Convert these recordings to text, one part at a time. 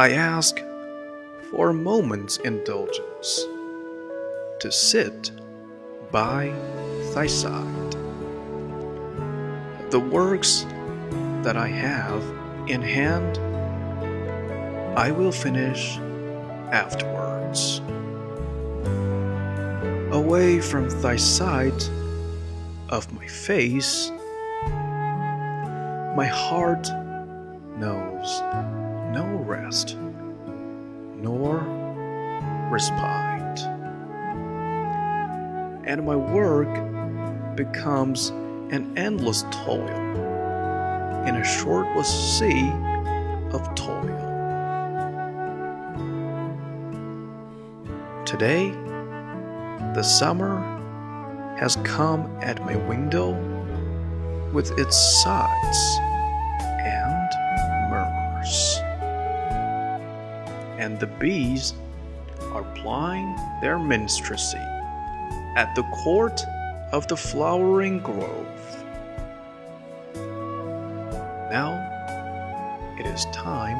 I ask for a moment's indulgence to sit by thy side. The works that I have in hand, I will finish afterwards. Away from thy sight of my face, my heart knows no rest nor respite, and my work becomes an endless toil in a shortless sea of toil. Today, the summer has come at my window with its sighs and the bees are plying their minstrelsy at the court of the flowering grove. Now it is time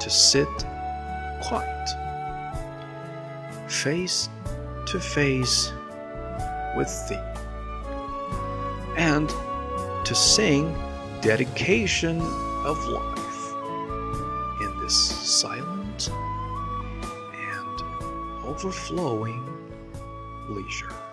to sit quiet, face to face with thee, and to sing dedication of life in this silent overflowing leisure.